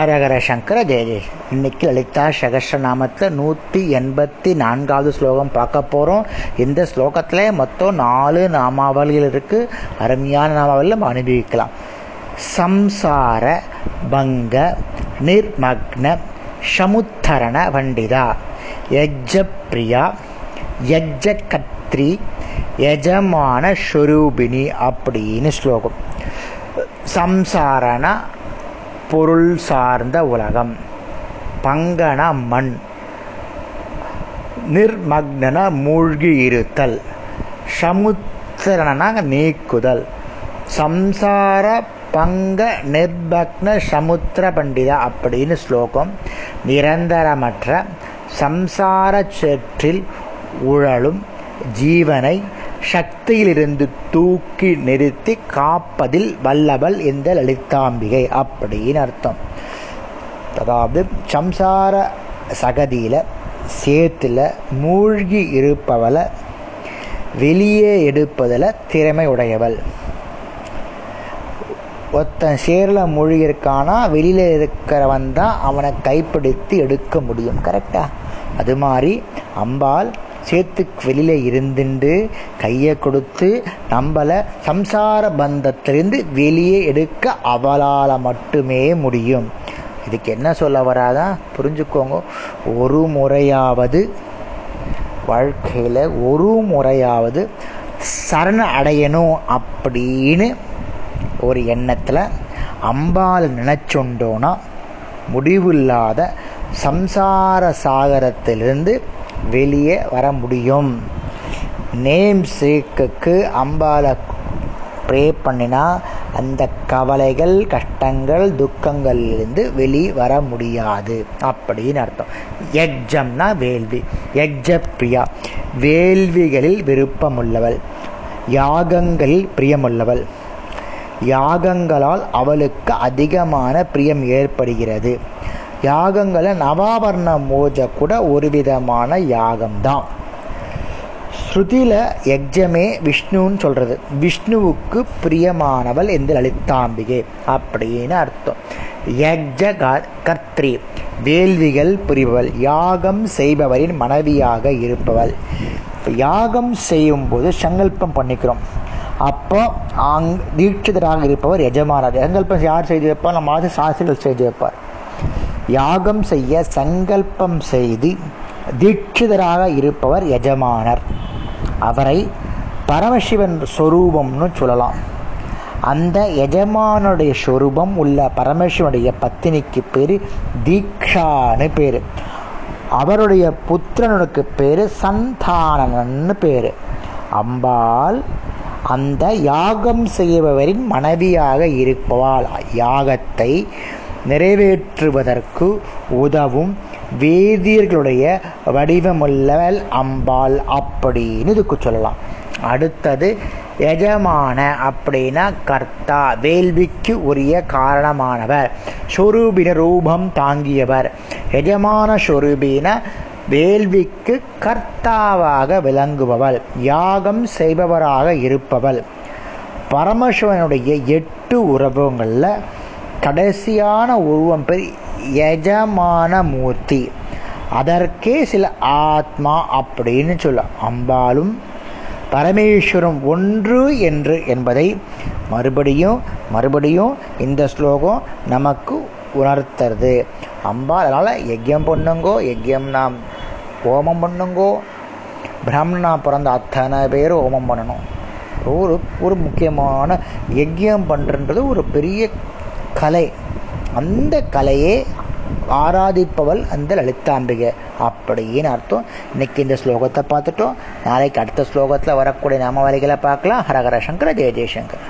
அரகர சங்கர ஜெய ஜெய இன்னைக்கு லலிதா சகஸ்ரநாமத்தில் நூற்றி எண்பத்தி நான்காவது ஸ்லோகம் பார்க்க போகிறோம் இந்த ஸ்லோகத்தில் மொத்தம் நாலு நாமாவளிகள் இருக்குது அருமையான நாமாவளியில் நம்ம அனுபவிக்கலாம். சம்சார பங்க நிர்மக்ன சமுத்தரண பண்டிதா யஜ்ஜப்ரியா யஜ்ஜகத்ரி யஜமான ஸ்வரூபிணி அப்படின்னு ஸ்லோகம். சம்சாரண பொருள் சார்ந்த உலகம். பங்கன மண். நிர்மக்னன மூழ்கி இருத்தல். சமுத்திரன நீக்குதல். சம்சார பங்க நிர்பக்ன சமுத்திர பண்டிதா அப்படின்னு ஸ்லோகம். நிரந்தரமற்ற சம்சார சேற்றில் உழலும் ஜீவனை சக்தியிலிருந்து தூக்கி நிறுத்தி காப்பதில் வல்லவள் இந்த லலிதாம்பிகை அப்படின்னு அர்த்தம். அதாவது சம்சார சகதியில் சேத்துல மூழ்கி இருப்பவளை வெளியே எடுப்பதில் திறமை உடையவள். ஒருத்தன் சேரில் மூழ்கியிருக்கானா வெளியில் இருக்கிறவன் தான் அவனை கைப்பிடித்து எடுக்க முடியும். கரெக்டா அது மாதிரி அம்பாள் சேத்துக்கு வெளியில் இருந்துண்டு கையை கொடுத்து நம்மளை சம்சார பந்தத்திலிருந்து வெளியே எடுக்க அவளால் மட்டுமே முடியும். இதுக்கு என்ன சொல்ல வராதான் புரிஞ்சுக்கோங்க. ஒரு முறையாவது வாழ்க்கையில் ஒரு முறையாவது சரண அடையணும் அப்படின்னு ஒரு எண்ணத்தில் அம்பாள் நினச்சொண்டோன்னா முடிவில்லாத சம்சார சாகரத்திலிருந்து வெளியே வர முடியும். நேம் சேக்குக்கு அம்பால ப்ரே பண்ணினா அந்த கவலைகள் கஷ்டங்கள் துக்கங்கள்லேருந்து வெளியே வர முடியாது. அப்படின்னு அர்த்தம். யஜ்ஜம்னா வேள்வி. யஜ்ஜ பிரியா வேள்விகளில் விருப்பமுள்ளவள். யாகங்களில் பிரியமுள்ளவள். யாகங்களால் அவளுக்கு அதிகமான பிரியம் ஏற்படுகிறது. யாகங்களை நவாபரண மோஜ கூட ஒரு விதமான யாகம்தான். ஸ்ருதியில் யக்ஜமே விஷ்ணுன்னு சொல்கிறது விஷ்ணுவுக்கு பிரியமானவள் எந்த லலிதாம்பிகை அப்படின்னு அர்த்தம். யக்ஜ கர்த்ரி வேள்விகள் புரிபவள் யாகம் செய்பவரின் மனைவியாக இருப்பவள். யாகம் செய்யும்போது சங்கல்பம் பண்ணிக்கிறோம். அப்போ அங் தீட்சிதராக இருப்பவர் எஜமானர் சங்கல்பம் யார் செய்து வைப்பார்? நம்ம மாதிரி சாஸ்திரிகள் செய்து வைப்பார். யாகம் செய்ய சங்கல்பம் செய்து தீட்சிதராக இருப்பவர் எஜமானர். அவரை பரமசிவன் சொரூபம்னு சொல்லலாம். அந்த எஜமானுடைய சொரூபம் உள்ள பரமசிவனுடைய பத்தினிக்கு பேர் தீக்ஷான்னு பேர். அவருடைய புத்திரனுக்கு பேர் சந்தானன்னு பேர். அம்பாள் அந்த யாகம் செய்பவரின் மனைவியாக இருப்பவாள். யாகத்தை நிறைவேற்றுவதற்கு உதவும் வேதியர்களுடைய வடிவமுள்ளவள் அம்பாள் அப்படின்னு இதுக்கு சொல்லலாம். அடுத்தது எஜமான அப்படின்னா கர்த்தா வேள்விக்கு உரிய காரணமானவர் சொரூபின ரூபம் தாங்கியவர். எஜமான சொரூபின வேள்விக்கு கர்த்தாவாக விளங்குபவள் யாகம் செய்பவராக இருப்பவள். பரமசிவனுடைய எட்டு உறவுகளில் கடைசியான உருவம் பேர் எஜமான மூர்த்தி. அதற்கே சில ஆத்மா அப்படின்னு சொல்ல அம்பாலும் பரமேஸ்வரம் ஒன்று என்று என்பதை மறுபடியும் மறுபடியும் இந்த ஸ்லோகம் நமக்கு உணர்த்துறது அம்பா அதனால் யஜ்யம் பண்ணுங்கோ யஜ்யம் நாம் ஹோமம் பண்ணுங்கோ. பிராமணா பிறந்த அத்தனை பேர் ஹோமம் பண்ணணும். ஒரு ஒரு முக்கியமான யஜ்யம் பண்ணுறது ஒரு பெரிய கலை. அந்த கலையே ஆராதிப்பவள் அந்த லலிதாம்பிகை. அப்படின்னு அர்த்தம். இன்னைக்கு இந்த ஸ்லோகத்தை பார்த்துட்டோம். நாளைக்கு அடுத்த ஸ்லோகத்தில் வரக்கூடிய நாமவலிகளை பார்க்கலாம். ஹரஹர சங்கர ஜெய ஜெயசங்கர்